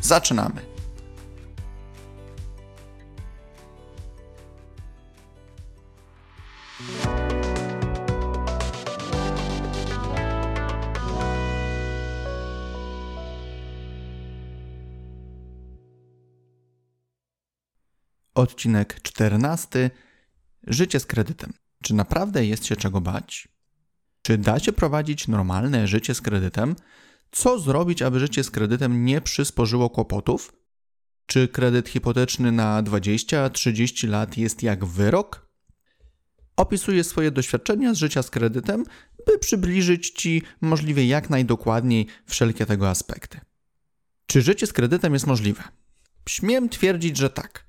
Zaczynamy! Odcinek 14. Życie z kredytem. Czy naprawdę jest się czego bać? Czy da się prowadzić normalne życie z kredytem? Co zrobić, aby życie z kredytem nie przysporzyło kłopotów? Czy kredyt hipoteczny na 20-30 lat jest jak wyrok? Opisuję swoje doświadczenia z życia z kredytem, by przybliżyć Ci możliwie jak najdokładniej wszelkie tego aspekty. Czy życie z kredytem jest możliwe? Śmiem twierdzić, że tak.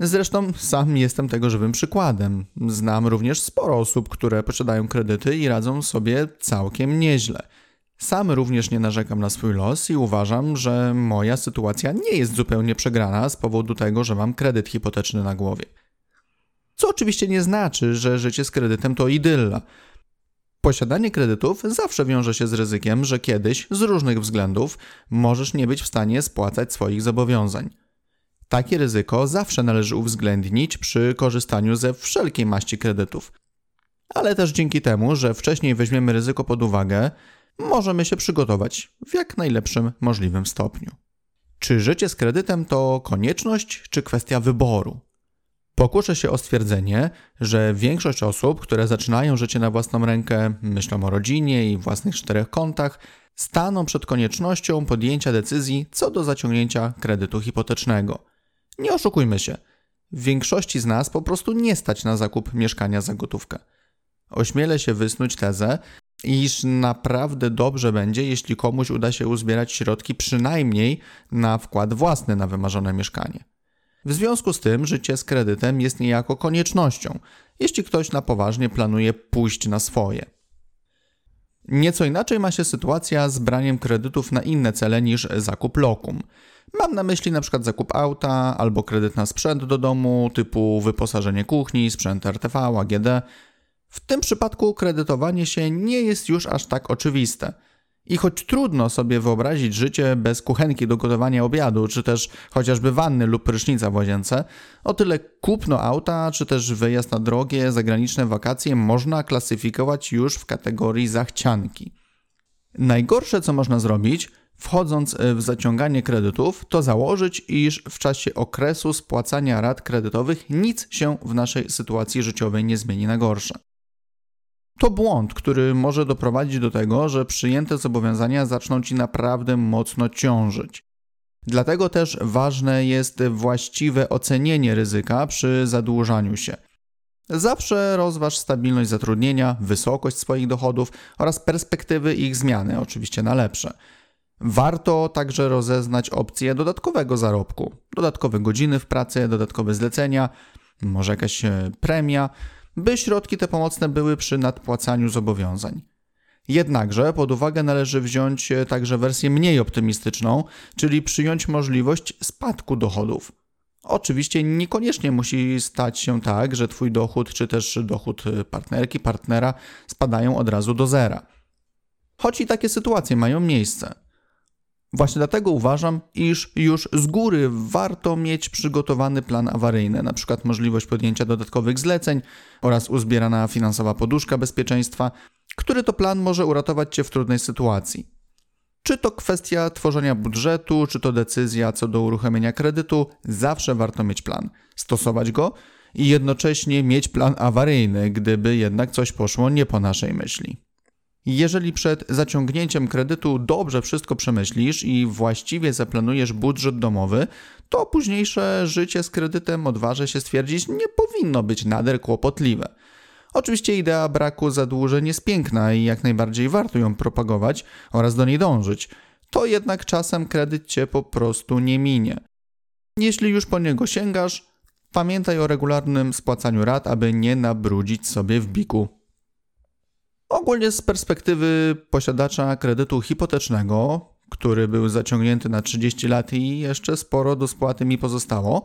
Zresztą sam jestem tego żywym przykładem. Znam również sporo osób, które posiadają kredyty i radzą sobie całkiem nieźle. Sam również nie narzekam na swój los i uważam, że moja sytuacja nie jest zupełnie przegrana z powodu tego, że mam kredyt hipoteczny na głowie. Co oczywiście nie znaczy, że życie z kredytem to idylla. Posiadanie kredytów zawsze wiąże się z ryzykiem, że kiedyś, z różnych względów, możesz nie być w stanie spłacać swoich zobowiązań. Takie ryzyko zawsze należy uwzględnić przy korzystaniu ze wszelkiej maści kredytów. Ale też dzięki temu, że wcześniej weźmiemy ryzyko pod uwagę, możemy się przygotować w jak najlepszym możliwym stopniu. Czy życie z kredytem to konieczność, czy kwestia wyboru? Pokuszę się o stwierdzenie, że większość osób, które zaczynają życie na własną rękę, myślą o rodzinie i własnych czterech kontach, staną przed koniecznością podjęcia decyzji co do zaciągnięcia kredytu hipotecznego. Nie oszukujmy się, w większości z nas po prostu nie stać na zakup mieszkania za gotówkę. Ośmielę się wysnuć tezę, iż naprawdę dobrze będzie, jeśli komuś uda się uzbierać środki przynajmniej na wkład własny na wymarzone mieszkanie. W związku z tym życie z kredytem jest niejako koniecznością, jeśli ktoś na poważnie planuje pójść na swoje. Nieco inaczej ma się sytuacja z braniem kredytów na inne cele niż zakup lokum. Mam na myśli np. zakup auta albo kredyt na sprzęt do domu typu wyposażenie kuchni, sprzęt RTV, AGD w tym przypadku kredytowanie się nie jest już aż tak oczywiste. I choć trudno sobie wyobrazić życie bez kuchenki do gotowania obiadu, czy też chociażby wanny lub prysznica w łazience, o tyle kupno auta, czy też wyjazd na drogie, zagraniczne wakacje można klasyfikować już w kategorii zachcianki. Najgorsze, co można zrobić, wchodząc w zaciąganie kredytów, to założyć, iż w czasie okresu spłacania rat kredytowych nic się w naszej sytuacji życiowej nie zmieni na gorsze. To błąd, który może doprowadzić do tego, że przyjęte zobowiązania zaczną ci naprawdę mocno ciążyć. Dlatego też ważne jest właściwe ocenienie ryzyka przy zadłużaniu się. Zawsze rozważ stabilność zatrudnienia, wysokość swoich dochodów oraz perspektywy ich zmiany, oczywiście na lepsze. Warto także rozeznać opcje dodatkowego zarobku, dodatkowe godziny w pracy, dodatkowe zlecenia, może jakaś e, premia, by środki te pomocne były przy nadpłacaniu zobowiązań. Jednakże pod uwagę należy wziąć e, także wersję mniej optymistyczną, czyli przyjąć możliwość spadku dochodów. Oczywiście niekoniecznie musi stać się tak, że Twój dochód czy też dochód e, partnerki, partnera spadają od razu do zera. Choć i takie sytuacje mają miejsce. Właśnie dlatego uważam, iż już z góry warto mieć przygotowany plan awaryjny, np. możliwość podjęcia dodatkowych zleceń oraz uzbierana finansowa poduszka bezpieczeństwa, który to plan może uratować Cię w trudnej sytuacji. Czy to kwestia tworzenia budżetu, czy to decyzja co do uruchomienia kredytu, zawsze warto mieć plan, stosować go i jednocześnie mieć plan awaryjny, gdyby jednak coś poszło nie po naszej myśli. Jeżeli przed zaciągnięciem kredytu dobrze wszystko przemyślisz i właściwie zaplanujesz budżet domowy, to późniejsze życie z kredytem, odważę się stwierdzić, nie powinno być nader kłopotliwe. Oczywiście idea braku zadłużeń jest piękna i jak najbardziej warto ją propagować oraz do niej dążyć. to jednak czasem kredyt cię po prostu nie minie. Jeśli już po niego sięgasz, pamiętaj o regularnym spłacaniu rat, aby nie nabrudzić sobie w biku. Ogólnie z perspektywy posiadacza kredytu hipotecznego, który był zaciągnięty na 30 lat i jeszcze sporo do spłaty mi pozostało,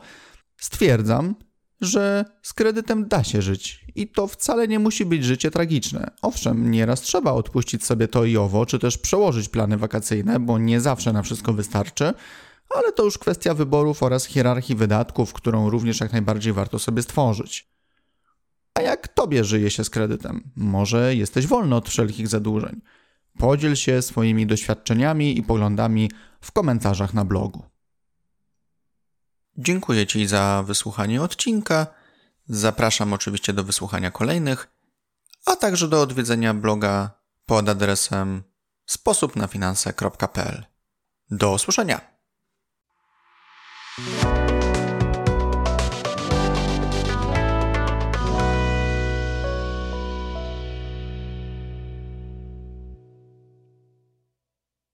stwierdzam, że z kredytem da się żyć i to wcale nie musi być życie tragiczne. Owszem, nieraz trzeba odpuścić sobie to i owo, czy też przełożyć plany wakacyjne, bo nie zawsze na wszystko wystarczy, ale to już kwestia wyborów oraz hierarchii wydatków, którą również jak najbardziej warto sobie stworzyć. A jak tobie żyje się z kredytem? Może jesteś wolny od wszelkich zadłużeń? Podziel się swoimi doświadczeniami i poglądami w komentarzach na blogu. Dziękuję Ci za wysłuchanie odcinka. Zapraszam oczywiście do wysłuchania kolejnych, a także do odwiedzenia bloga pod adresem sposobnafinanse.pl. Do usłyszenia!